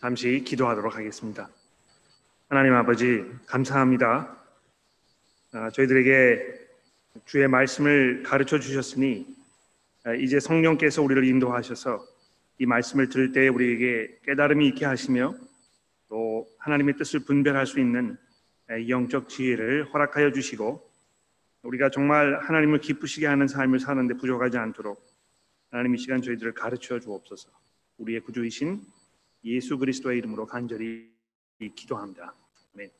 잠시 기도하도록 하겠습니다. 하나님 아버지 감사합니다. 아, 저희들에게 주의 말씀을 가르쳐 주셨으니 아, 이제 성령께서 우리를 인도하셔서 이 말씀을 들을 때 우리에게 깨달음이 있게 하시며 또 하나님의 뜻을 분별할 수 있는 아, 영적 지혜를 허락하여 주시고 우리가 정말 하나님을 기쁘시게 하는 삶을 사는데 부족하지 않도록 하나님 이 시간 저희들을 가르쳐 주옵소서. 우리의 구주이신 예수 그리스도의 이름으로 간절히 기도합니다. 아멘.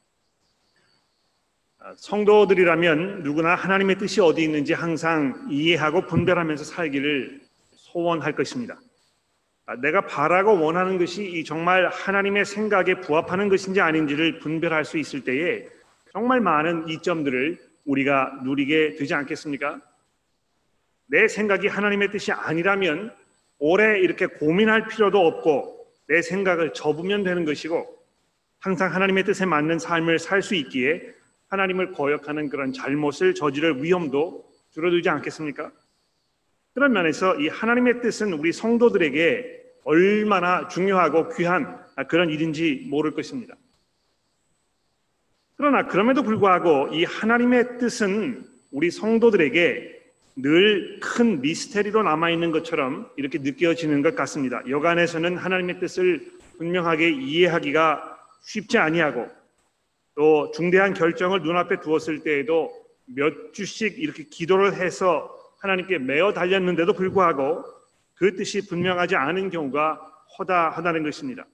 아, 성도들이라면 누구나 하나님의 뜻이 어디 있는지 항상 이해하고 분별하면서 살기를 소원할 것입니다. 아, 내가 바라고 원하는 것이 이 정말 하나님의 생각에 부합하는 것인지 아닌지를 분별할 수 있을 때에 정말 많은 이점들을 우리가 누리게 되지 않겠습니까? 내 생각이 하나님의 뜻이 아니라면 오래 이렇게 고민할 필요도 없고 내 생각을 접으면 되는 것이고 항상 하나님의 뜻에 맞는 삶을 살 수 있기에 하나님을 거역하는 그런 잘못을 저지를 위험도 줄어들지 않겠습니까? 그런 면에서 이 하나님의 뜻은 우리 성도들에게 얼마나 중요하고 귀한 그런 일인지 모를 것입니다. 그러나 그럼에도 불구하고 이 하나님의 뜻은 우리 성도들에게 늘 큰 미스테리로 남아 있는 것처럼 이렇게 느껴지는 것 같습니다. 여간에서는 하나님의 뜻을 분명하게 이해하기가 쉽지 아니하고 또 중대한 결정을 눈앞에 두었을 때에도 몇 주씩 이렇게 기도를 해서 하나님께 매어 달렸는데도 불구하고 그 뜻이 분명하지 않은 경우가 허다하다는 것입니다.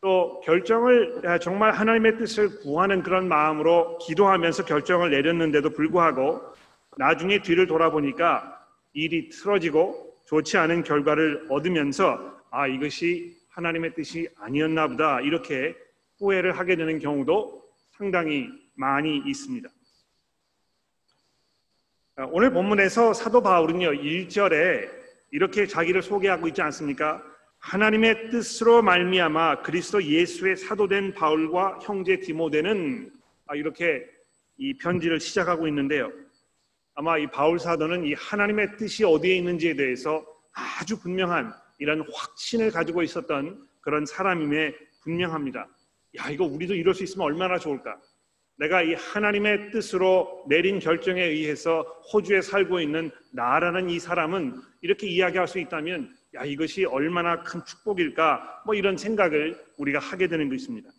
또 결정을 정말 하나님의 뜻을 구하는 그런 마음으로 기도하면서 결정을 내렸는데도 불구하고 나중에 뒤를 돌아보니까 일이 틀어지고 좋지 않은 결과를 얻으면서 아 이것이 하나님의 뜻이 아니었나 보다 이렇게 후회를 하게 되는 경우도 상당히 많이 있습니다. 오늘 본문에서 사도 바울은요 1절에 이렇게 자기를 소개하고 있지 않습니까? 하나님의 뜻으로 말미암아 그리스도 예수의 사도된 바울과 형제 디모데는 이렇게 이 편지를 시작하고 있는데요. 아마 이 바울 사도는 이 하나님의 뜻이 어디에 있는지에 대해서 아주 분명한 이런 확신을 가지고 있었던 그런 사람임에 분명합니다. 야, 이거 우리도 이럴 수 있으면 얼마나 좋을까? 내가 이 하나님의 뜻으로 내린 결정에 의해서 호주에 살고 있는 나라는 이 사람은 이렇게 이야기할 수 있다면 야, 이것이 얼마나 큰 축복일까? 뭐 이런 생각을 우리가 하게 되는 것입니다.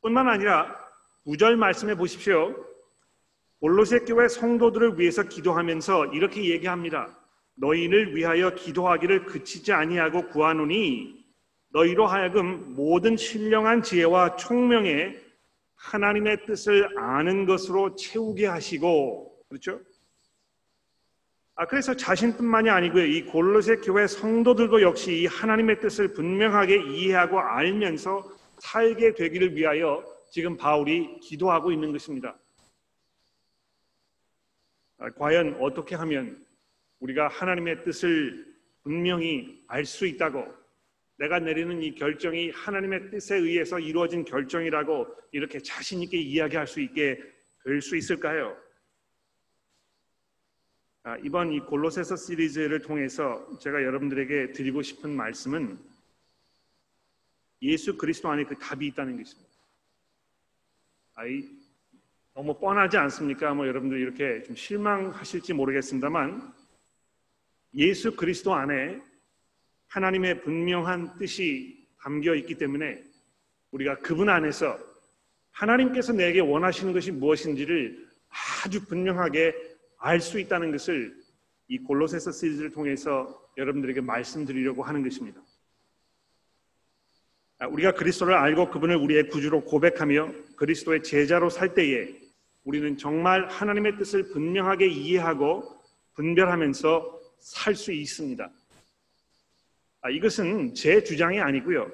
뿐만 아니라 구절 말씀해 보십시오. 골로새 교회 성도들을 위해서 기도하면서 이렇게 얘기합니다. 너희를 위하여 기도하기를 그치지 아니하고 구하노니 너희로 하여금 모든 신령한 지혜와 총명에 하나님의 뜻을 아는 것으로 채우게 하시고 그렇죠? 아 그래서 자신뿐만이 아니고요. 이 골로새 교회 성도들도 역시 이 하나님의 뜻을 분명하게 이해하고 알면서 살게 되기를 위하여 지금 바울이 기도하고 있는 것입니다. 아, 과연 어떻게 하면 우리가 하나님의 뜻을 분명히 알 수 있다고 내가 내리는 이 결정이 하나님의 뜻에 의해서 이루어진 결정이라고 이렇게 자신 있게 이야기할 수 있게 될 수 있을까요? 아, 이번 이 골로새서 시리즈를 통해서 제가 여러분들에게 드리고 싶은 말씀은 예수 그리스도 안에 그 답이 있다는 것입니다. 너무 뻔하지 않습니까? 뭐 여러분들 이렇게 좀 실망하실지 모르겠습니다만 예수 그리스도 안에 하나님의 분명한 뜻이 담겨 있기 때문에 우리가 그분 안에서 하나님께서 내게 원하시는 것이 무엇인지를 아주 분명하게 알 수 있다는 것을 이 골로새서 시리즈를 통해서 여러분들에게 말씀드리려고 하는 것입니다. 아, 우리가 그리스도를 알고 그분을 우리의 구주로 고백하며 그리스도의 제자로 살 때에 우리는 정말 하나님의 뜻을 분명하게 이해하고 분별하면서 살 수 있습니다. 아, 이것은 제 주장이 아니고요.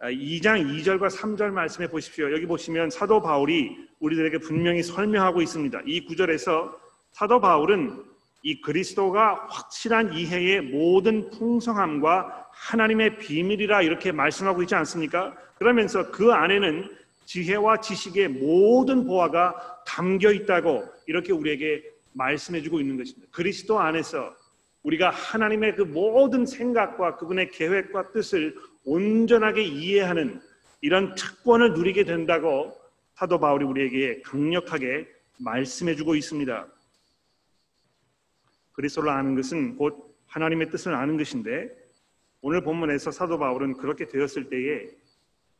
2장 아, 2절과 3절 말씀해 보십시오. 여기 보시면 사도 바울이 우리들에게 분명히 설명하고 있습니다. 이 구절에서 사도 바울은 이 그리스도가 확실한 이해의 모든 풍성함과 하나님의 비밀이라 이렇게 말씀하고 있지 않습니까? 그러면서 그 안에는 지혜와 지식의 모든 보화가 담겨 있다고 이렇게 우리에게 말씀해 주고 있는 것입니다. 그리스도 안에서 우리가 하나님의 그 모든 생각과 그분의 계획과 뜻을 온전하게 이해하는 이런 특권을 누리게 된다고 사도 바울이 우리에게 강력하게 말씀해 주고 있습니다. 그리스도를 아는 것은 곧 하나님의 뜻을 아는 것인데 오늘 본문에서 사도 바울은 그렇게 되었을 때에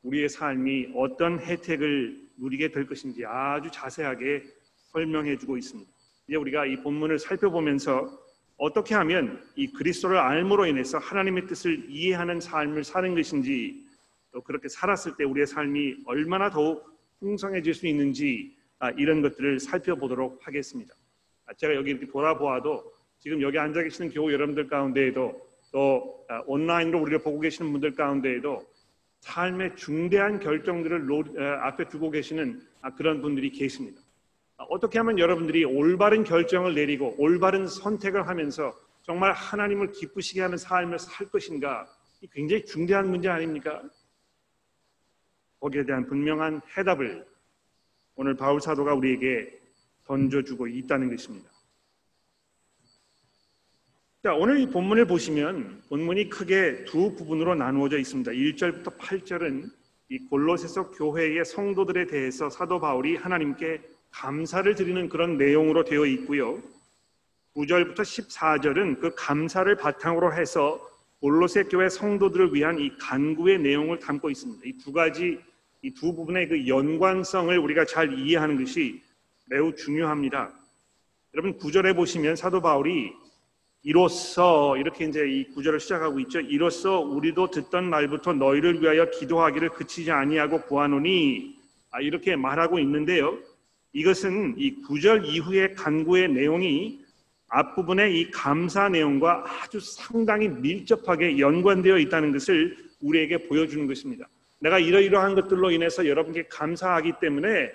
우리의 삶이 어떤 혜택을 누리게 될 것인지 아주 자세하게 설명해 주고 있습니다. 이제 우리가 이 본문을 살펴보면서 어떻게 하면 이 그리스도를 알므로 인해서 하나님의 뜻을 이해하는 삶을 사는 것인지 또 그렇게 살았을 때 우리의 삶이 얼마나 더욱 풍성해질 수 있는지 아, 이런 것들을 살펴보도록 하겠습니다. 아, 제가 여기 이렇게 돌아보아도 지금 여기 앉아 계시는 교우 여러분들 가운데에도 또 아, 온라인으로 우리를 보고 계시는 분들 가운데에도 삶의 중대한 결정들을 앞에 두고 계시는 그런 분들이 계십니다. 어떻게 하면 여러분들이 올바른 결정을 내리고 올바른 선택을 하면서 정말 하나님을 기쁘시게 하는 삶을 살 것인가? 굉장히 중대한 문제 아닙니까? 거기에 대한 분명한 해답을 오늘 바울 사도가 우리에게 던져주고 있다는 것입니다. 자, 오늘 이 본문을 보시면 본문이 크게 두 부분으로 나누어져 있습니다. 1절부터 8절은 이 골로새서 교회의 성도들에 대해서 사도 바울이 하나님께 감사를 드리는 그런 내용으로 되어 있고요. 9절부터 14절은 그 감사를 바탕으로 해서 골로새 교회 성도들을 위한 이 간구의 내용을 담고 있습니다. 이 두 가지 이 두 부분의 그 연관성을 우리가 잘 이해하는 것이 매우 중요합니다. 여러분 9절에 보시면 사도 바울이 이로써 이렇게 이제 이 구절을 시작하고 있죠. 이로써 우리도 듣던 말부터 너희를 위하여 기도하기를 그치지 아니하고 구하노니 아, 이렇게 말하고 있는데요. 이것은 이 구절 이후의 간구의 내용이 앞부분의 이 감사 내용과 아주 상당히 밀접하게 연관되어 있다는 것을 우리에게 보여주는 것입니다. 내가 이러이러한 것들로 인해서 여러분께 감사하기 때문에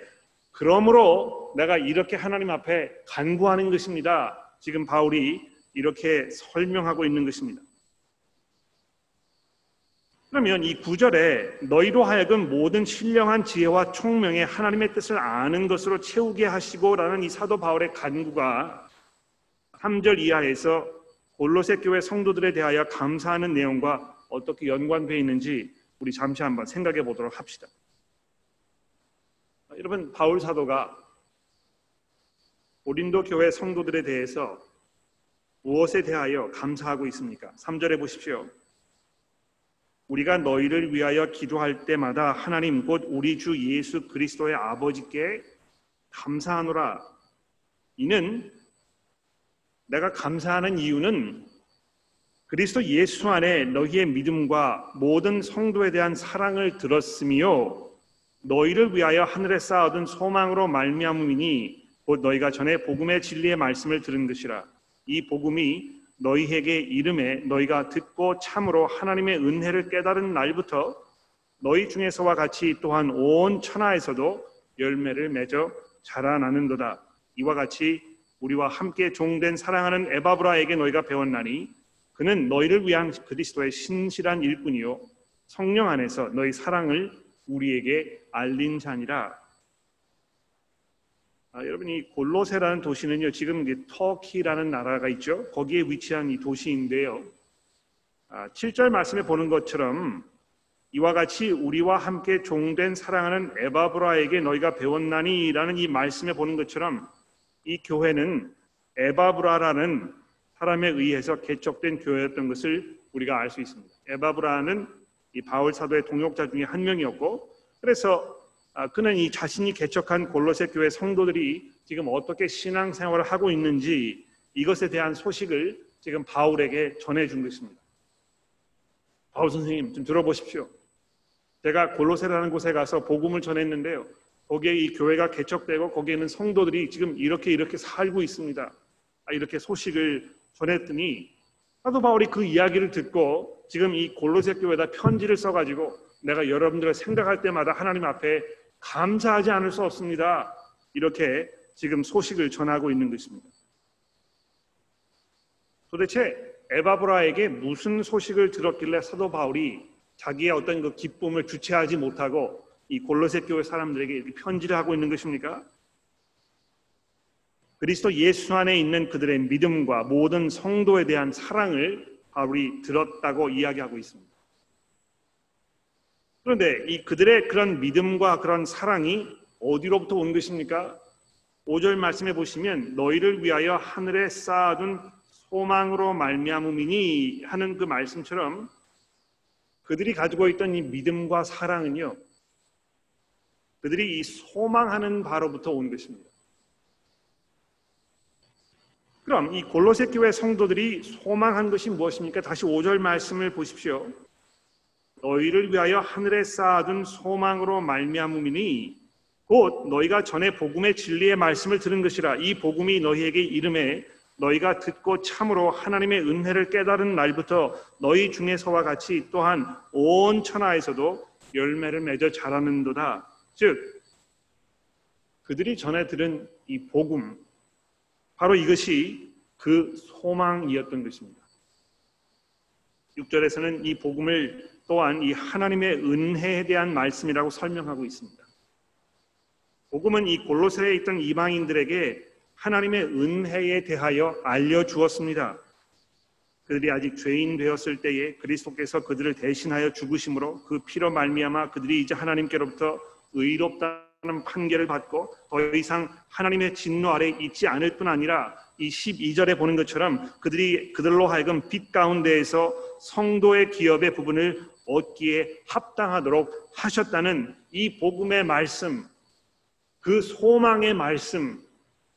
그러므로 내가 이렇게 하나님 앞에 간구하는 것입니다. 지금 바울이 이렇게 설명하고 있는 것입니다. 그러면 이 구절에 너희로 하여금 모든 신령한 지혜와 총명의 하나님의 뜻을 아는 것으로 채우게 하시고라는 이 사도 바울의 간구가 3절 이하에서 골로새 교회 성도들에 대하여 감사하는 내용과 어떻게 연관되어 있는지 우리 잠시 한번 생각해 보도록 합시다. 여러분 바울 사도가 고린도 교회 성도들에 대해서 무엇에 대하여 감사하고 있습니까? 3절에 보십시오. 우리가 너희를 위하여 기도할 때마다 하나님 곧 우리 주 예수 그리스도의 아버지께 감사하노라. 이는 내가 감사하는 이유는 그리스도 예수 안에 너희의 믿음과 모든 성도에 대한 사랑을 들었으며 너희를 위하여 하늘에 쌓아둔 소망으로 말미암음이니 곧 너희가 전에 복음의 진리의 말씀을 들은 것이라 이 복음이 너희에게 이름에 너희가 듣고 참으로 하나님의 은혜를 깨달은 날부터 너희 중에서와 같이 또한 온 천하에서도 열매를 맺어 자라나는도다. 이와 같이 우리와 함께 종된 사랑하는 에바브라에게 너희가 배웠나니 그는 너희를 위한 그리스도의 신실한 일꾼이요 성령 안에서 너희 사랑을 우리에게 알린 자니라. 아, 여러분 이 골로세라는 도시는요 지금 터키라는 나라가 있죠 거기에 위치한 이 도시인데요 아, 7절 말씀에 보는 것처럼 이와 같이 우리와 함께 종된 사랑하는 에바브라에게 너희가 배웠나니라는 이 말씀에 보는 것처럼 이 교회는 에바브라라는 사람에 의해서 개척된 교회였던 것을 우리가 알 수 있습니다. 에바브라는 이 바울 사도의 동역자 중에 한 명이었고 그래서 아, 그는 이 자신이 개척한 골로새 교회 성도들이 지금 어떻게 신앙생활을 하고 있는지 이것에 대한 소식을 지금 바울에게 전해준 것입니다. 바울 선생님 좀 들어보십시오. 제가 골로새라는 곳에 가서 복음을 전했는데요. 거기에 이 교회가 개척되고 거기에는 성도들이 지금 이렇게 이렇게 살고 있습니다. 아, 이렇게 소식을 전했더니 사도 바울이 그 이야기를 듣고 지금 이 골로새 교회에다 편지를 써가지고 내가 여러분들을 생각할 때마다 하나님 앞에 감사하지 않을 수 없습니다. 이렇게 지금 소식을 전하고 있는 것입니다. 도대체 에바브라에게 무슨 소식을 들었길래 사도 바울이 자기의 어떤 그 기쁨을 주체하지 못하고 이 골로새 교회 사람들에게 편지를 하고 있는 것입니까? 그리스도 예수 안에 있는 그들의 믿음과 모든 성도에 대한 사랑을 바울이 들었다고 이야기하고 있습니다. 그런데 이 그들의 그런 믿음과 그런 사랑이 어디로부터 온 것입니까? 5절 말씀해 보시면 너희를 위하여 하늘에 쌓아둔 소망으로 말미암음이니 하는 그 말씀처럼 그들이 가지고 있던 이 믿음과 사랑은요. 그들이 이 소망하는 바로부터 온 것입니다. 그럼 이 골로새 교회 성도들이 소망한 것이 무엇입니까? 다시 5절 말씀을 보십시오. 너희를 위하여 하늘에 쌓아둔 소망으로 말미암음이니 곧 너희가 전에 복음의 진리의 말씀을 들은 것이라 이 복음이 너희에게 이름에 너희가 듣고 참으로 하나님의 은혜를 깨달은 날부터 너희 중에서와 같이 또한 온 천하에서도 열매를 맺어 자라는도다. 즉 그들이 전에 들은 이 복음 바로 이것이 그 소망이었던 것입니다. 6절에서는 이 복음을 또한 이 하나님의 은혜에 대한 말씀이라고 설명하고 있습니다. 복음은 이 골로새에 있던 이방인들에게 하나님의 은혜에 대하여 알려 주었습니다. 그들이 아직 죄인 되었을 때에 그리스도께서 그들을 대신하여 죽으심으로 그 피로 말미암아 그들이 이제 하나님께로부터 의롭다 하는 판결을 받고 더 이상 하나님의 진노 아래 있지 않을 뿐 아니라 이 12절에 보는 것처럼 그들이 그들로 하여금 빛 가운데에서 성도의 기업의 부분을 얻기에 합당하도록 하셨다는 이 복음의 말씀, 그 소망의 말씀,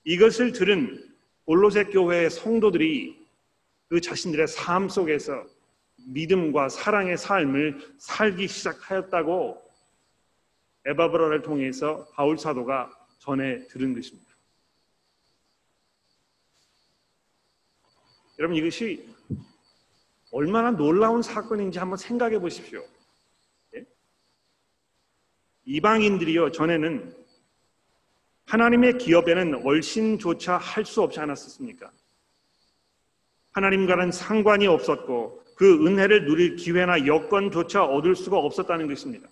이것을 들은 올로세 교회의 성도들이 그 자신들의 삶 속에서 믿음과 사랑의 삶을 살기 시작하였다고 에바브라를 통해서 바울 사도가 전해 들은 것입니다. 여러분 이것이 얼마나 놀라운 사건인지 한번 생각해 보십시오. 예? 이방인들이요 전에는 하나님의 기업에는 얼씬조차 할 수 없지 않았습니까? 하나님과는 상관이 없었고 그 은혜를 누릴 기회나 여건조차 얻을 수가 없었다는 것입니다.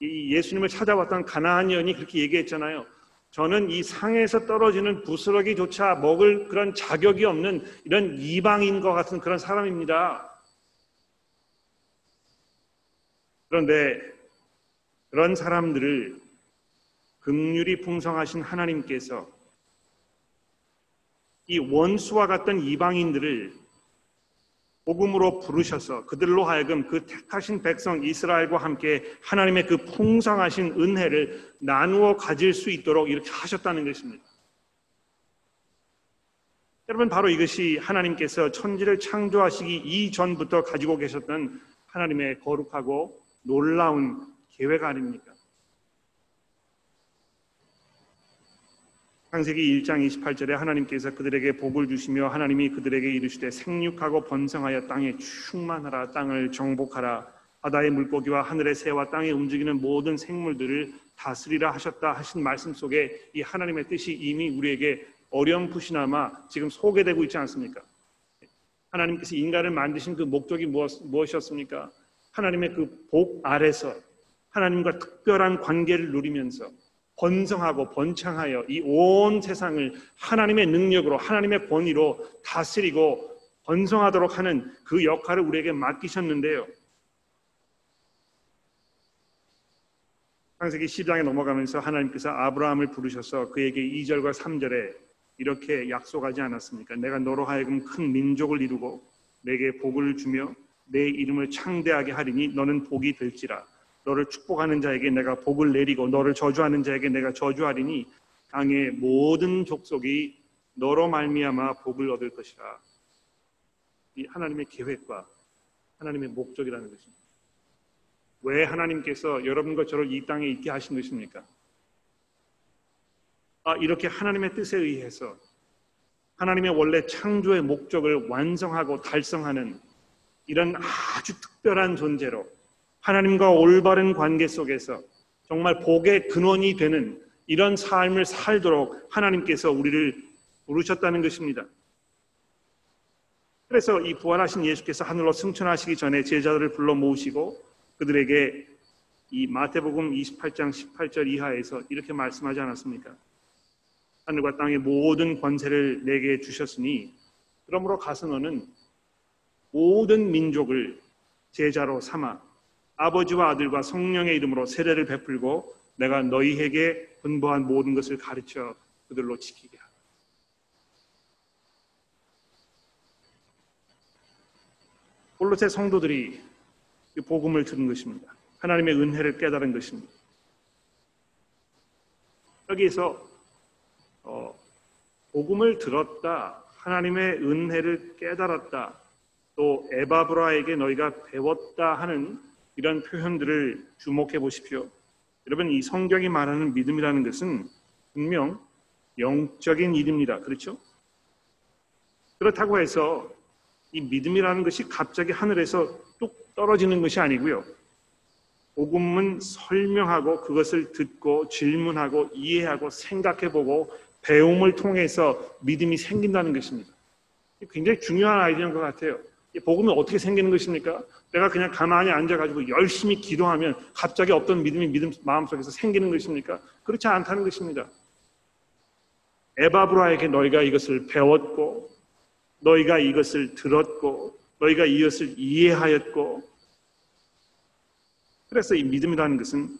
이 예수님을 찾아왔던 가나안 여인이 그렇게 얘기했잖아요. 저는 이 상에서 떨어지는 부스러기조차 먹을 그런 자격이 없는 이런 이방인과 같은 그런 사람입니다. 그런데 그런 사람들을 극률이 풍성하신 하나님께서 이 원수와 같던 이방인들을 복음으로 부르셔서 그들로 하여금 그 택하신 백성 이스라엘과 함께 하나님의 그 풍성하신 은혜를 나누어 가질 수 있도록 이렇게 하셨다는 것입니다. 여러분 바로 이것이 하나님께서 천지를 창조하시기 이전부터 가지고 계셨던 하나님의 거룩하고 놀라운 계획 아닙니까? 창세기 1장 28절에 하나님께서 그들에게 복을 주시며 하나님이 그들에게 이르시되 생육하고 번성하여 땅에 충만하라 땅을 정복하라 바다의 물고기와 하늘의 새와 땅에 움직이는 모든 생물들을 다스리라 하셨다 하신 말씀 속에 이 하나님의 뜻이 이미 우리에게 어렴풋이나마 지금 소개되고 있지 않습니까? 하나님께서 인간을 만드신 그 목적이 무엇, 무엇이었습니까? 하나님의 그 복 아래서 하나님과 특별한 관계를 누리면서 번성하고 번창하여 이 온 세상을 하나님의 능력으로 하나님의 권위로 다스리고 번성하도록 하는 그 역할을 우리에게 맡기셨는데요. 창세기 10장에 넘어가면서 하나님께서 아브라함을 부르셔서 그에게 2절과 3절에 이렇게 약속하지 않았습니까? 내가 너로 하여금 큰 민족을 이루고 내게 복을 주며 내 이름을 창대하게 하리니 너는 복이 될지라. 너를 축복하는 자에게 내가 복을 내리고 너를 저주하는 자에게 내가 저주하리니 땅의 모든 족속이 너로 말미암아 복을 얻을 것이라. 이 하나님의 계획과 하나님의 목적이라는 것입니다. 왜 하나님께서 여러분과 저를 이 땅에 있게 하신 것입니까? 아, 이렇게 하나님의 뜻에 의해서 하나님의 원래 창조의 목적을 완성하고 달성하는 이런 아주 특별한 존재로 하나님과 올바른 관계 속에서 정말 복의 근원이 되는 이런 삶을 살도록 하나님께서 우리를 부르셨다는 것입니다. 그래서 이 부활하신 예수께서 하늘로 승천하시기 전에 제자들을 불러 모으시고 그들에게 이 마태복음 28장 18절 이하에서 이렇게 말씀하지 않았습니까? 하늘과 땅의 모든 권세를 내게 주셨으니 그러므로 가서 너는 모든 민족을 제자로 삼아 아버지와 아들과 성령의 이름으로 세례를 베풀고 내가 너희에게 분부한 모든 것을 가르쳐 그들로 지키게 하라. 골로새 성도들이 이 복음을 들은 것입니다. 하나님의 은혜를 깨달은 것입니다. 여기에서 어, 복음을 들었다, 하나님의 은혜를 깨달았다, 또 에바브라에게 너희가 배웠다 하는 이런 표현들을 주목해 보십시오. 여러분 이 성경이 말하는 믿음이라는 것은 분명 영적인 일입니다. 그렇죠? 그렇다고 해서 이 믿음이라는 것이 갑자기 하늘에서 뚝 떨어지는 것이 아니고요. 복음은 설명하고 그것을 듣고 질문하고 이해하고 생각해보고 배움을 통해서 믿음이 생긴다는 것입니다. 굉장히 중요한 아이디어인 것 같아요. 복음이 어떻게 생기는 것입니까? 내가 그냥 가만히 앉아가지고 열심히 기도하면 갑자기 어떤 믿음이 믿음 마음속에서 생기는 것입니까? 그렇지 않다는 것입니다. 에바브라에게 너희가 이것을 배웠고 너희가 이것을 들었고 너희가 이것을 이해하였고 그래서 이 믿음이라는 것은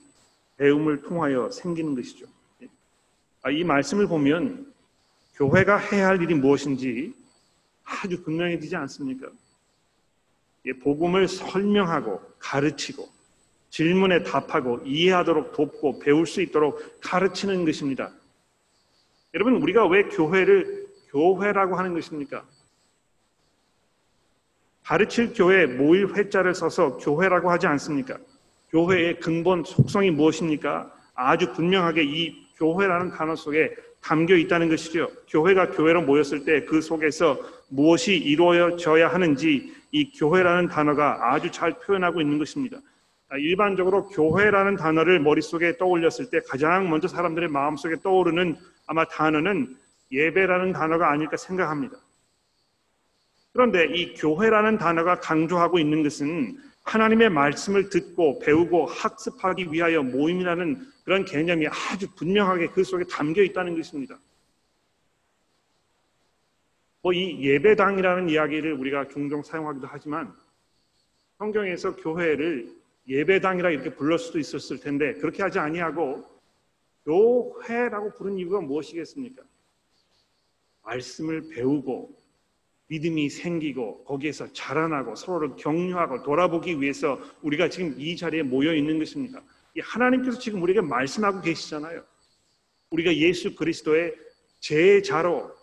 배움을 통하여 생기는 것이죠. 아, 이 말씀을 보면 교회가 해야 할 일이 무엇인지 아주 분명해지지 않습니까? 복음을 설명하고 가르치고 질문에 답하고 이해하도록 돕고 배울 수 있도록 가르치는 것입니다. 여러분 우리가 왜 교회를 교회라고 하는 것입니까? 가르칠 교회 모일 회자를 써서 교회라고 하지 않습니까? 교회의 근본 속성이 무엇입니까? 아주 분명하게 이 교회라는 단어 속에 담겨 있다는 것이죠. 교회가 교회로 모였을 때 그 속에서 무엇이 이루어져야 하는지 이 교회라는 단어가 아주 잘 표현하고 있는 것입니다. 일반적으로 교회라는 단어를 머릿속에 떠올렸을 때 가장 먼저 사람들의 마음속에 떠오르는 아마 단어는 예배라는 단어가 아닐까 생각합니다. 그런데 이 교회라는 단어가 강조하고 있는 것은 하나님의 말씀을 듣고 배우고 학습하기 위하여 모임이라는 그런 개념이 아주 분명하게 그 속에 담겨 있다는 것입니다. 뭐 이 예배당이라는 이야기를 우리가 종종 사용하기도 하지만 성경에서 교회를 예배당이라 이렇게 불렀을 수도 있었을 텐데 그렇게 하지 아니하고 교회라고 부른 이유가 무엇이겠습니까? 말씀을 배우고 믿음이 생기고 거기에서 자라나고 서로를 격려하고 돌아보기 위해서 우리가 지금 이 자리에 모여 있는 것입니다. 하나님께서 지금 우리에게 말씀하고 계시잖아요. 우리가 예수 그리스도의 제자로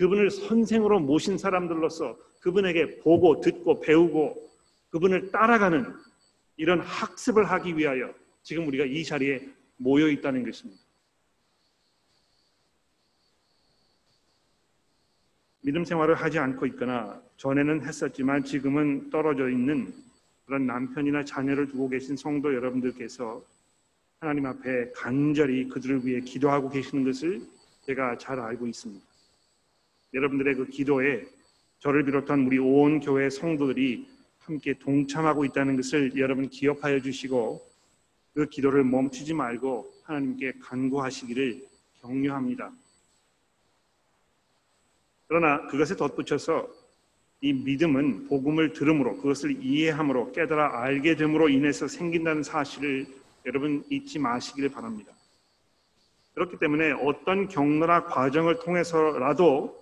그분을 선생으로 모신 사람들로서 그분에게 보고 듣고 배우고 그분을 따라가는 이런 학습을 하기 위하여 지금 우리가 이 자리에 모여 있다는 것입니다. 믿음 생활을 하지 않고 있거나 전에는 했었지만 지금은 떨어져 있는 그런 남편이나 자녀를 두고 계신 성도 여러분들께서 하나님 앞에 간절히 그들을 위해 기도하고 계시는 것을 제가 잘 알고 있습니다. 여러분들의 그 기도에 저를 비롯한 우리 온 교회 성도들이 함께 동참하고 있다는 것을 여러분 기억하여 주시고 그 기도를 멈추지 말고 하나님께 간구하시기를 격려합니다. 그러나 그것에 덧붙여서 이 믿음은 복음을 들음으로 그것을 이해함으로 깨달아 알게 됨으로 인해서 생긴다는 사실을 여러분 잊지 마시기를 바랍니다. 그렇기 때문에 어떤 경로나 과정을 통해서라도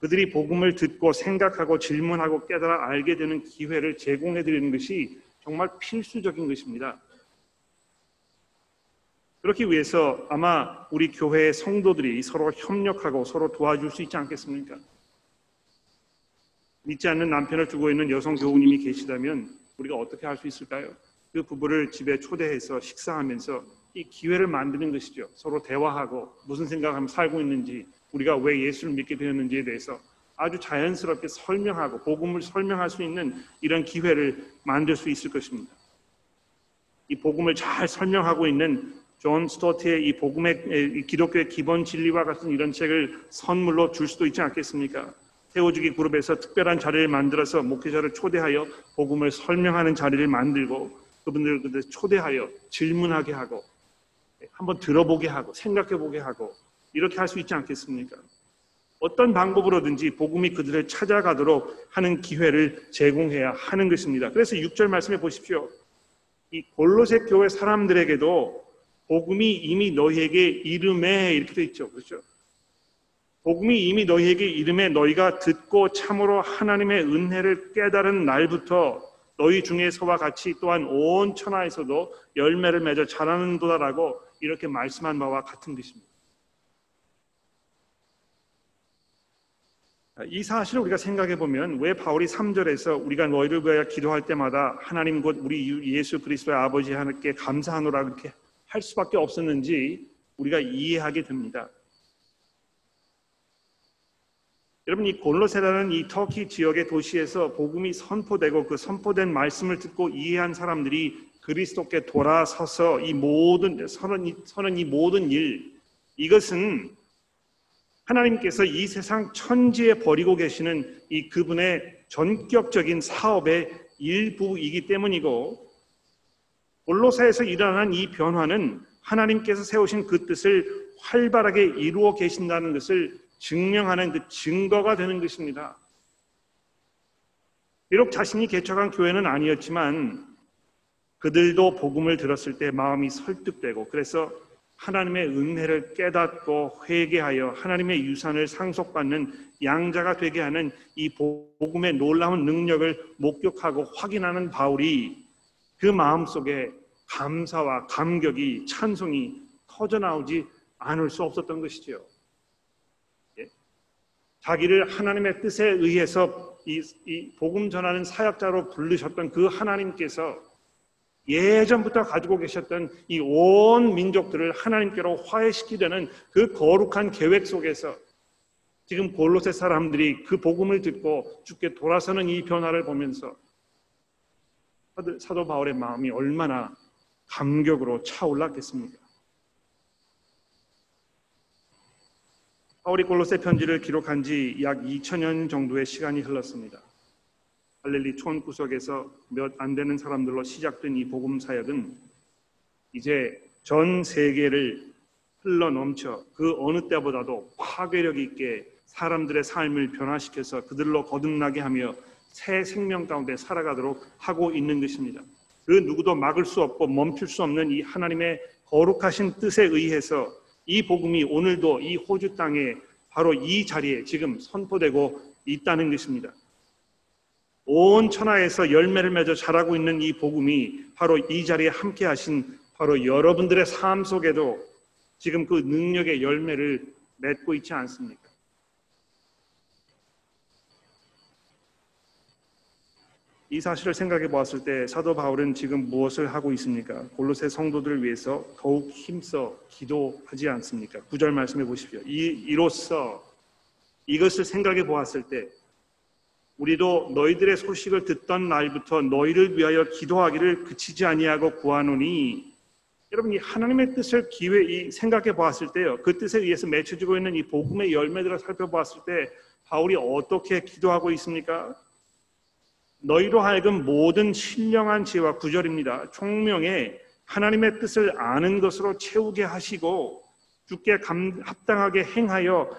그들이 복음을 듣고 생각하고 질문하고 깨달아 알게 되는 기회를 제공해 드리는 것이 정말 필수적인 것입니다. 그렇기 위해서 아마 우리 교회의 성도들이 서로 협력하고 서로 도와줄 수 있지 않겠습니까? 믿지 않는 남편을 두고 있는 여성 교우님이 계시다면 우리가 어떻게 할 수 있을까요? 그 부부를 집에 초대해서 식사하면서 이 기회를 만드는 것이죠. 서로 대화하고 무슨 생각하며 살고 있는지 우리가 왜 예수를 믿게 되었는지에 대해서 아주 자연스럽게 설명하고 복음을 설명할 수 있는 이런 기회를 만들 수 있을 것입니다. 이 복음을 잘 설명하고 있는 존 스토트의 이 복음의 이 기독교의 기본 진리와 같은 이런 책을 선물로 줄 수도 있지 않겠습니까? 세워주기 그룹에서 특별한 자리를 만들어서 목회자를 초대하여 복음을 설명하는 자리를 만들고 그분들을 초대하여 질문하게 하고 한번 들어보게 하고 생각해 보게 하고 이렇게 할 수 있지 않겠습니까? 어떤 방법으로든지 복음이 그들을 찾아가도록 하는 기회를 제공해야 하는 것입니다. 그래서 6절 말씀해 보십시오. 이 골로새 교회 사람들에게도 복음이 이미 너희에게 이름에 이렇게 돼 있죠. 그렇죠? 복음이 이미 너희에게 이름에 너희가 듣고 참으로 하나님의 은혜를 깨달은 날부터 너희 중에서와 같이 또한 온 천하에서도 열매를 맺어 자라는도다라고 이렇게 말씀한 바와 같은 것입니다. 이 사실을 우리가 생각해 보면 왜 바울이 3절에서 우리가 너희를 위하여 기도할 때마다 하나님 곧 우리 예수 그리스도의 아버지 하나님께 감사하노라 그렇게 할 수밖에 없었는지 우리가 이해하게 됩니다. 여러분 이 골로세라는 이 터키 지역의 도시에서 복음이 선포되고 그 선포된 말씀을 듣고 이해한 사람들이 그리스도께 돌아서서 이 모든 서는 서는 이 모든 일 이것은 하나님께서 이 세상 천지에 버리고 계시는 이 그분의 전격적인 사업의 일부이기 때문이고 골로사에서 일어난 이 변화는 하나님께서 세우신 그 뜻을 활발하게 이루어 계신다는 것을 증명하는 그 증거가 되는 것입니다. 비록 자신이 개척한 교회는 아니었지만 그들도 복음을 들었을 때 마음이 설득되고 그래서 하나님의 은혜를 깨닫고 회개하여 하나님의 유산을 상속받는 양자가 되게 하는 이 복음의 놀라운 능력을 목격하고 확인하는 바울이 그 마음 속에 감사와 감격이 찬송이 터져 나오지 않을 수 없었던 것이지요. 예? 자기를 하나님의 뜻에 의해서 이, 이 복음 전하는 사역자로 부르셨던 그 하나님께서 예전부터 가지고 계셨던 이 온 민족들을 하나님께로 화해시키려는 그 거룩한 계획 속에서 지금 골로새 사람들이 그 복음을 듣고 죽게 돌아서는 이 변화를 보면서 사도 바울의 마음이 얼마나 감격으로 차올랐겠습니까? 바울이 골로새 편지를 기록한 지 약 2000년 정도의 시간이 흘렀습니다. 할렐리 촌 구석에서 몇 안 되는 사람들로 시작된 이 복음 사역은 이제 전 세계를 흘러 넘쳐 그 어느 때보다도 파괴력 있게 사람들의 삶을 변화시켜서 그들로 거듭나게 하며 새 생명 가운데 살아가도록 하고 있는 것입니다. 그 누구도 막을 수 없고 멈출 수 없는 이 하나님의 거룩하신 뜻에 의해서 이 복음이 오늘도 이 호주 땅에 바로 이 자리에 지금 선포되고 있다는 것입니다. 온 천하에서 열매를 맺어 자라고 있는 이 복음이 바로 이 자리에 함께 하신 바로 여러분들의 삶 속에도 지금 그 능력의 열매를 맺고 있지 않습니까? 이 사실을 생각해 보았을 때 사도 바울은 지금 무엇을 하고 있습니까? 골로새 성도들을 위해서 더욱 힘써 기도하지 않습니까? 구절 말씀해 보십시오. 이, 이로써 이것을 생각해 보았을 때 우리도 너희들의 소식을 듣던 날부터 너희를 위하여 기도하기를 그치지 아니하고 구하노니 여러분 이 하나님의 뜻을 기회 이 생각해 보았을 때요 그 뜻에 의해서 맺혀지고 있는 이 복음의 열매들을 살펴보았을 때 바울이 어떻게 기도하고 있습니까? 너희로 하여금 모든 신령한 지혜와 구절입니다. 총명에 하나님의 뜻을 아는 것으로 채우게 하시고 주께 감, 합당하게 행하여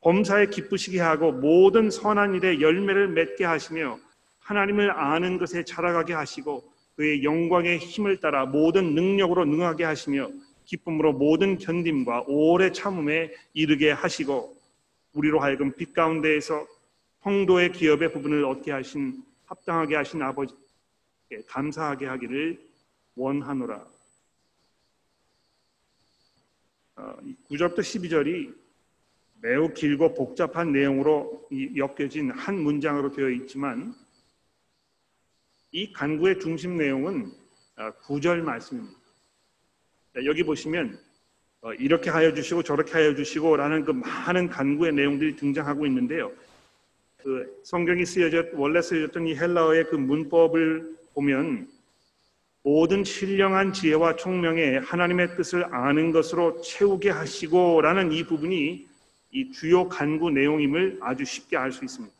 범사에 기쁘시게 하고 모든 선한 일에 열매를 맺게 하시며 하나님을 아는 것에 자라가게 하시고 그의 영광의 힘을 따라 모든 능력으로 능하게 하시며 기쁨으로 모든 견딤과 오래 참음에 이르게 하시고 우리로 하여금 빛 가운데에서 성도의 기업의 부분을 얻게 하신 합당하게 하신 아버지께 감사하게 하기를 원하노라. 9절부터 어, 12절이 매우 길고 복잡한 내용으로 엮여진 한 문장으로 되어 있지만 이 간구의 중심 내용은 아, 구절 말씀입니다. 여기 보시면 어, 이렇게 하여 주시고 저렇게 하여 주시고 라는 그 많은 간구의 내용들이 등장하고 있는데요. 그 성경이 쓰여졌 원래 쓰여졌던 이 헬라어의 그 문법을 보면 모든 신령한 지혜와 총명에 하나님의 뜻을 아는 것으로 채우게 하시고라는 이 부분이 이 주요 간구 내용임을 아주 쉽게 알 수 있습니다.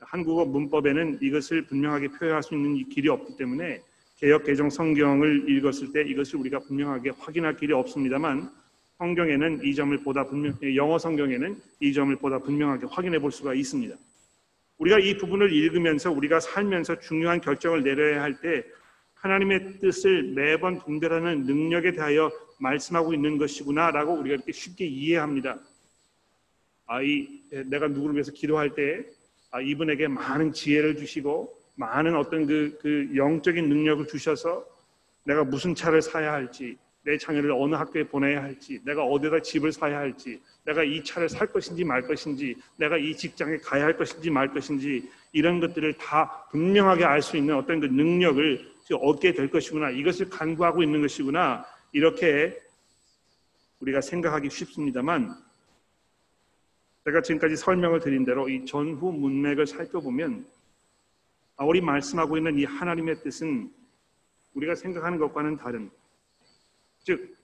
한국어 문법에는 이것을 분명하게 표현할 수 있는 길이 없기 때문에 개역 개정 성경을 읽었을 때 이것을 우리가 분명하게 확인할 길이 없습니다만 성경에는 이 점을 보다 분명 영어 성경에는 이 점을 보다 분명하게 확인해 볼 수가 있습니다. 우리가 이 부분을 읽으면서 우리가 살면서 중요한 결정을 내려야 할 때 하나님의 뜻을 매번 분별하는 능력에 대하여 말씀하고 있는 것이구나라고 우리가 이렇게 쉽게 이해합니다. 아, 이 내가 누구를 위해서 기도할 때 아, 이분에게 많은 지혜를 주시고 많은 어떤 그, 그 영적인 능력을 주셔서 내가 무슨 차를 사야 할지 내 자녀를 어느 학교에 보내야 할지 내가 어디다 집을 사야 할지 내가 이 차를 살 것인지 말 것인지 내가 이 직장에 가야 할 것인지 말 것인지 이런 것들을 다 분명하게 알 수 있는 어떤 그 능력을 얻게 될 것이구나. 이것을 간구하고 있는 것이구나. 이렇게 우리가 생각하기 쉽습니다만 제가 지금까지 설명을 드린 대로 이 전후 문맥을 살펴보면 바울이 말씀하고 있는 이 하나님의 뜻은 우리가 생각하는 것과는 다른 즉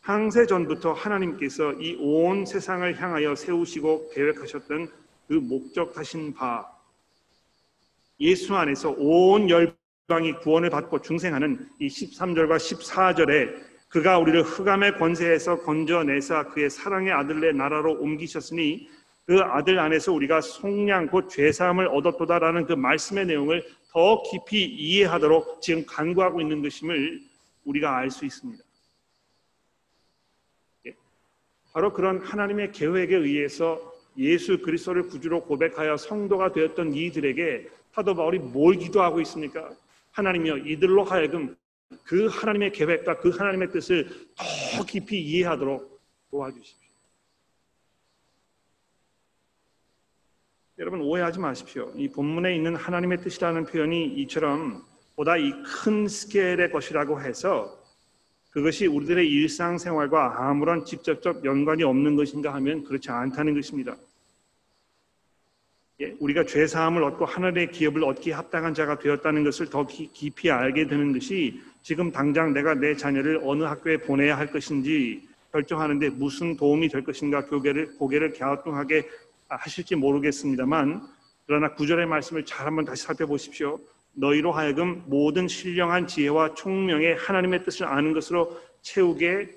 항세 전부터 하나님께서 이 온 세상을 향하여 세우시고 계획하셨던 그 목적하신 바 예수 안에서 온 열방이 구원을 받고 중생하는 이 13절과 14절에 그가 우리를 흑암의 권세에서 건져내사 그의 사랑의 아들의 나라로 옮기셨으니 그 아들 안에서 우리가 속량 곧 죄사함을 얻었도다라는 그 말씀의 내용을 더 깊이 이해하도록 지금 간구하고 있는 것임을 우리가 알 수 있습니다. 예. 바로 그런 하나님의 계획에 의해서 예수 그리스도를 구주로 고백하여 성도가 되었던 이들에게 사도 바울이 뭘 기도하고 있습니까? 하나님이여 이들로 하여금 그 하나님의 계획과 그 하나님의 뜻을 더 깊이 이해하도록 도와주십시오. 여러분 오해하지 마십시오. 이 본문에 있는 하나님의 뜻이라는 표현이 이처럼 보다 이 큰 스케일의 것이라고 해서 그것이 우리들의 일상생활과 아무런 직접적 연관이 없는 것인가 하면 그렇지 않다는 것입니다. 예, 우리가 죄 사함을 얻고 하늘의 기업을 얻기에 합당한 자가 되었다는 것을 더 깊이 알게 되는 것이 지금 당장 내가 내 자녀를 어느 학교에 보내야 할 것인지 결정하는데 무슨 도움이 될 것인가 고개를 고개를 갸우뚱하게 하실지 모르겠습니다만 그러나 구절의 말씀을 잘 한번 다시 살펴보십시오. 너희로 하여금 모든 신령한 지혜와 총명의 하나님의 뜻을 아는 것으로 채우게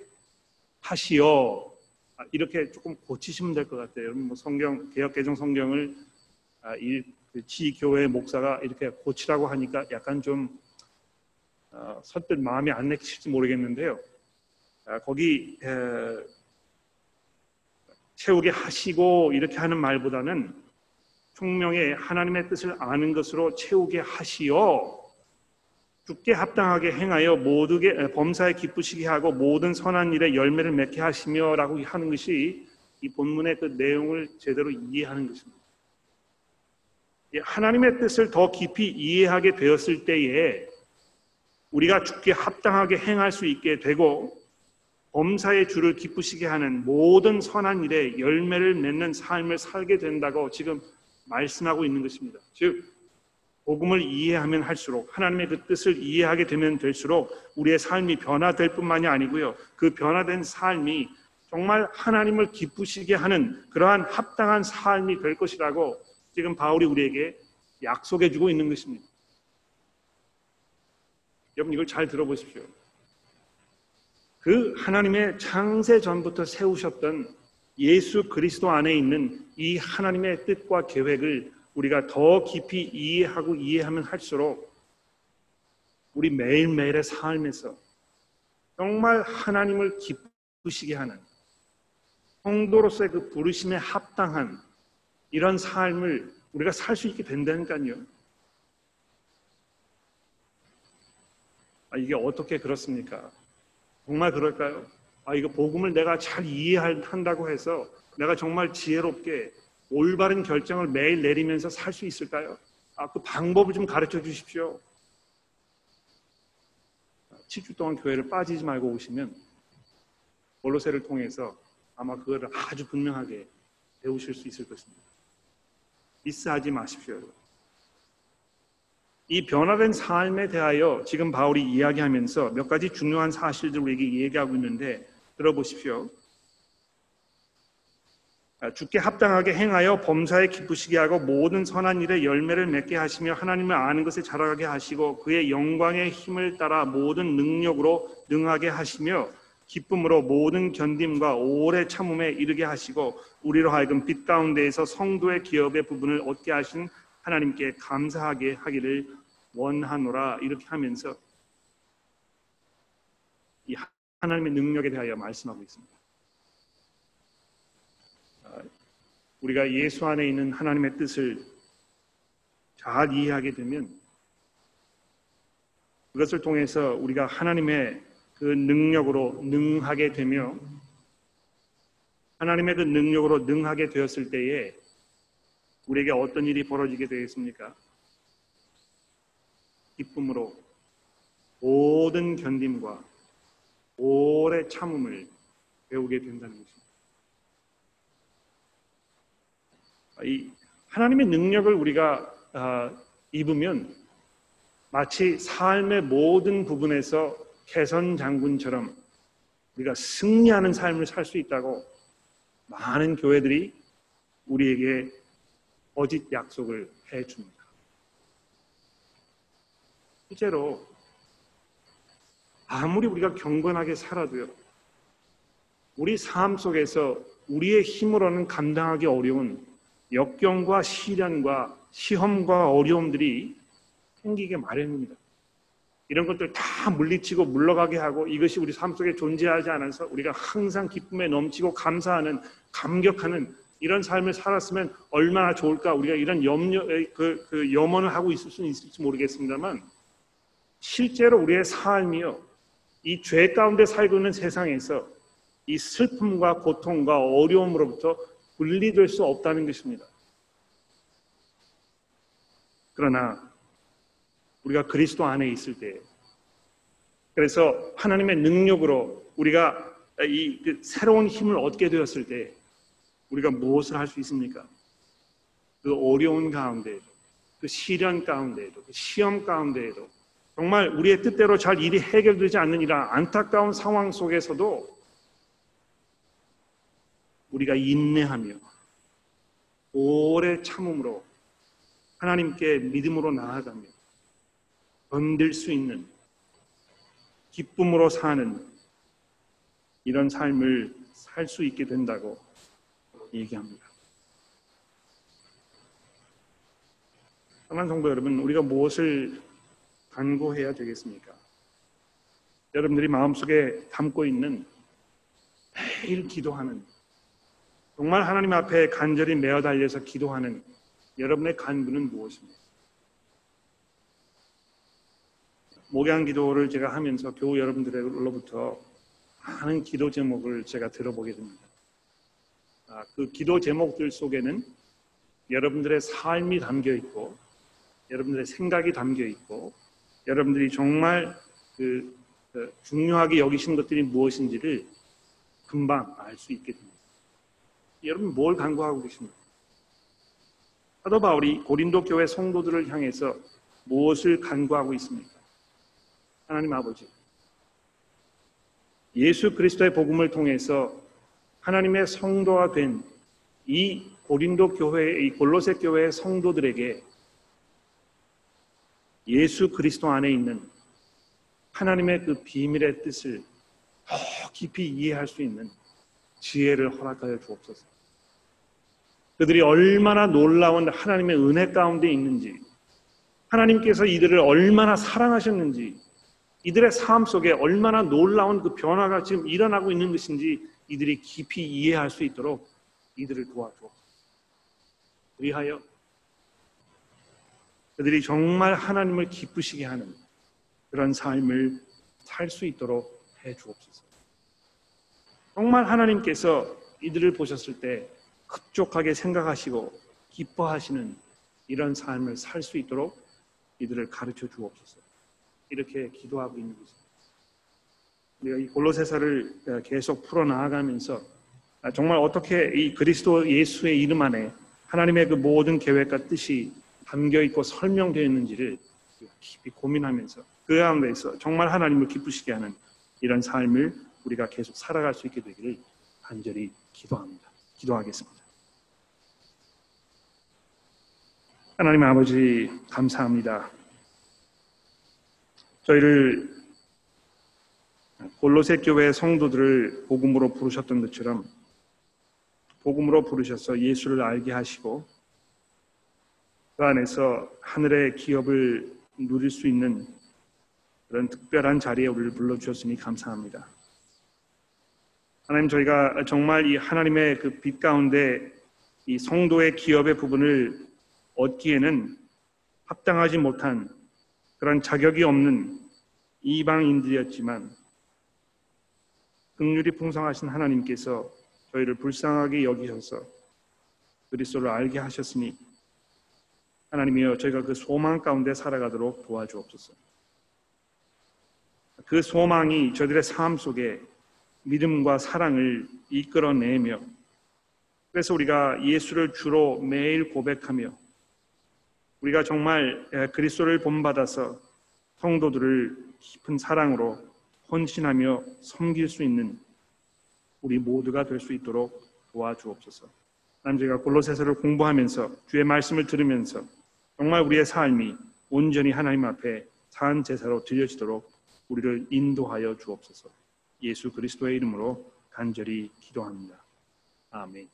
하시어 아, 이렇게 조금 고치시면 될 것 같아요. 여러분 뭐 성경 개혁 개정 성경을 아, 그 교회 목사가 이렇게 고치라고 하니까 약간 좀 어, 선뜻 마음이 안 내키실지 모르겠는데요. 아, 거기 에, 채우게 하시고 이렇게 하는 말보다는 총명의 하나님의 뜻을 아는 것으로 채우게 하시어 죽게 합당하게 행하여 모두게 범사에 기쁘시게 하고 모든 선한 일에 열매를 맺게 하시며라고 하는 것이 이 본문의 그 내용을 제대로 이해하는 것입니다. 하나님의 뜻을 더 깊이 이해하게 되었을 때에 우리가 죽게 합당하게 행할 수 있게 되고 범사의 주를 기쁘시게 하는 모든 선한 일에 열매를 맺는 삶을 살게 된다고 지금 말씀하고 있는 것입니다. 즉 복음을 이해하면 할수록 하나님의 그 뜻을 이해하게 되면 될수록 우리의 삶이 변화될 뿐만이 아니고요. 그 변화된 삶이 정말 하나님을 기쁘시게 하는 그러한 합당한 삶이 될 것이라고 지금 바울이 우리에게 약속해 주고 있는 것입니다. 여러분 이걸 잘 들어보십시오. 그 하나님의 창세 전부터 세우셨던 예수 그리스도 안에 있는 이 하나님의 뜻과 계획을 우리가 더 깊이 이해하고 이해하면 할수록 우리 매일매일의 삶에서 정말 하나님을 기쁘시게 하는 성도로서의 그 부르심에 합당한 이런 삶을 우리가 살 수 있게 된다니까요. 아, 이게 어떻게 그렇습니까? 정말 그럴까요? 아, 이거 복음을 내가 잘 이해한다고 해서 내가 정말 지혜롭게 올바른 결정을 매일 내리면서 살 수 있을까요? 아, 그 방법을 좀 가르쳐 주십시오. 7주 동안 교회를 빠지지 말고 오시면 볼로세를 통해서 아마 그거를 아주 분명하게 배우실 수 있을 것입니다. 미스하지 마십시오, 여러분. 이 변화된 삶에 대하여 지금 바울이 이야기하면서 몇 가지 중요한 사실들을 우리에게 얘기하고 있는데 들어보십시오. 아, 죽게 합당하게 행하여 범사에 기쁘시게 하고 모든 선한 일에 열매를 맺게 하시며 하나님을 아는 것에 자라가게 하시고 그의 영광의 힘을 따라 모든 능력으로 능하게 하시며 기쁨으로 모든 견딤과 오래 참음에 이르게 하시고 우리로 하여금 빛 가운데에서 성도의 기업의 부분을 얻게 하신 하나님께 감사하게 하기를 원하노라 이렇게 하면서 이 하나님의 능력에 대하여 말씀하고 있습니다. 아, 우리가 예수 안에 있는 하나님의 뜻을 잘 이해하게 되면 그것을 통해서 우리가 하나님의 그 능력으로 능하게 되며 하나님의 그 능력으로 능하게 되었을 때에 우리에게 어떤 일이 벌어지게 되겠습니까? 기쁨으로 모든 견딤과 오래 참음을 배우게 된다는 것입니다. 이 하나님의 능력을 우리가 아, 입으면 마치 삶의 모든 부분에서 개선 장군처럼 우리가 승리하는 삶을 살 수 있다고 많은 교회들이 우리에게 거짓 약속을 해 줍니다. 실제로 아무리 우리가 경건하게 살아도요, 우리 삶 속에서 우리의 힘으로는 감당하기 어려운 역경과 시련과 시험과 어려움들이 생기게 마련입니다. 이런 것들 다 물리치고 물러가게 하고 이것이 우리 삶 속에 존재하지 않아서 우리가 항상 기쁨에 넘치고 감사하는 감격하는 이런 삶을 살았으면 얼마나 좋을까 우리가 이런 염려 그, 그 염원을 하고 있을 수는 있을지 모르겠습니다만 실제로 우리의 삶이요 이 죄 가운데 살고 있는 세상에서 이 슬픔과 고통과 어려움으로부터 분리될 수 없다는 것입니다. 그러나 우리가 그리스도 안에 있을 때 그래서 하나님의 능력으로 우리가 이그 새로운 힘을 얻게 되었을 때 우리가 무엇을 할 수 있습니까? 그 어려운 가운데에도 그 시련 가운데에도 그 시험 가운데에도 정말 우리의 뜻대로 잘 일이 해결되지 않는 이런 안타까운 상황 속에서도 우리가 인내하며 오래 참음으로 하나님께 믿음으로 나아가며 건들 수 있는 기쁨으로 사는 이런 삶을 살 수 있게 된다고 얘기합니다. 사랑하는 성도 여러분, 우리가 무엇을 간구해야 되겠습니까? 여러분들이 마음속에 담고 있는 매일 기도하는 정말 하나님 앞에 간절히 매어 달려서 기도하는 여러분의 간구는 무엇입니까? 목양 기도를 제가 하면서 교우 여러분들로부터 많은 기도 제목을 제가 들어보게 됩니다. 아, 그 기도 제목들 속에는 여러분들의 삶이 담겨 있고, 여러분들의 생각이 담겨 있고, 여러분들이 정말 그, 그 중요하게 여기신 것들이 무엇인지를 금방 알 수 있게 됩니다. 여러분 뭘 간구하고 계십니까? 사도 바울이 고린도 교회 성도들을 향해서 무엇을 간구하고 있습니까? 하나님 아버지, 예수 그리스도의 복음을 통해서 하나님의 성도가 된 이 고린도 교회, 이 골로새 교회의 성도들에게 예수 그리스도 안에 있는 하나님의 그 비밀의 뜻을 더 깊이 이해할 수 있는 지혜를 허락하여 주옵소서. 그들이 얼마나 놀라운 하나님의 은혜 가운데 있는지, 하나님께서 이들을 얼마나 사랑하셨는지, 이들의 삶 속에 얼마나 놀라운 그 변화가 지금 일어나고 있는 것인지 이들이 깊이 이해할 수 있도록 이들을 도와줘. 위하여 그들이 정말 하나님을 기쁘시게 하는 그런 삶을 살 수 있도록 해 주옵소서. 정말 하나님께서 이들을 보셨을 때 흡족하게 생각하시고 기뻐하시는 이런 삶을 살 수 있도록 이들을 가르쳐 주옵소서. 이렇게 기도하고 있는 것입니다. 우리가 이 골로새서를 계속 풀어 나아가면서 정말 어떻게 이 그리스도 예수의 이름 안에 하나님의 그 모든 계획과 뜻이 담겨 있고 설명되어 있는지를 깊이 고민하면서 그 가운데서 정말 하나님을 기쁘시게 하는 이런 삶을 우리가 계속 살아갈 수 있게 되기를 간절히 기도합니다. 기도하겠습니다. 하나님 아버지 감사합니다. 저희를 골로새 교회 성도들을 복음으로 부르셨던 것처럼 복음으로 부르셔서 예수를 알게 하시고 그 안에서 하늘의 기업을 누릴 수 있는 그런 특별한 자리에 우리를 불러주셨으니 감사합니다. 하나님 저희가 정말 이 하나님의 그 빛 가운데 이 성도의 기업의 부분을 얻기에는 합당하지 못한 그런 자격이 없는 이방인들이었지만 긍휼이 풍성하신 하나님께서 저희를 불쌍하게 여기셔서 그리스도를 알게 하셨으니 하나님이여 저희가 그 소망 가운데 살아가도록 도와주옵소서. 그 소망이 저들의 삶 속에 믿음과 사랑을 이끌어내며 그래서 우리가 예수를 주로 매일 고백하며 우리가 정말 그리스도를 본받아서 성도들을 깊은 사랑으로 헌신하며 섬길 수 있는 우리 모두가 될 수 있도록 도와주옵소서. 난 저희가 골로새서를 공부하면서 주의 말씀을 들으면서 정말 우리의 삶이 온전히 하나님 앞에 산 제사로 드려지도록 우리를 인도하여 주옵소서. 예수 그리스도의 이름으로 간절히 기도합니다. 아멘.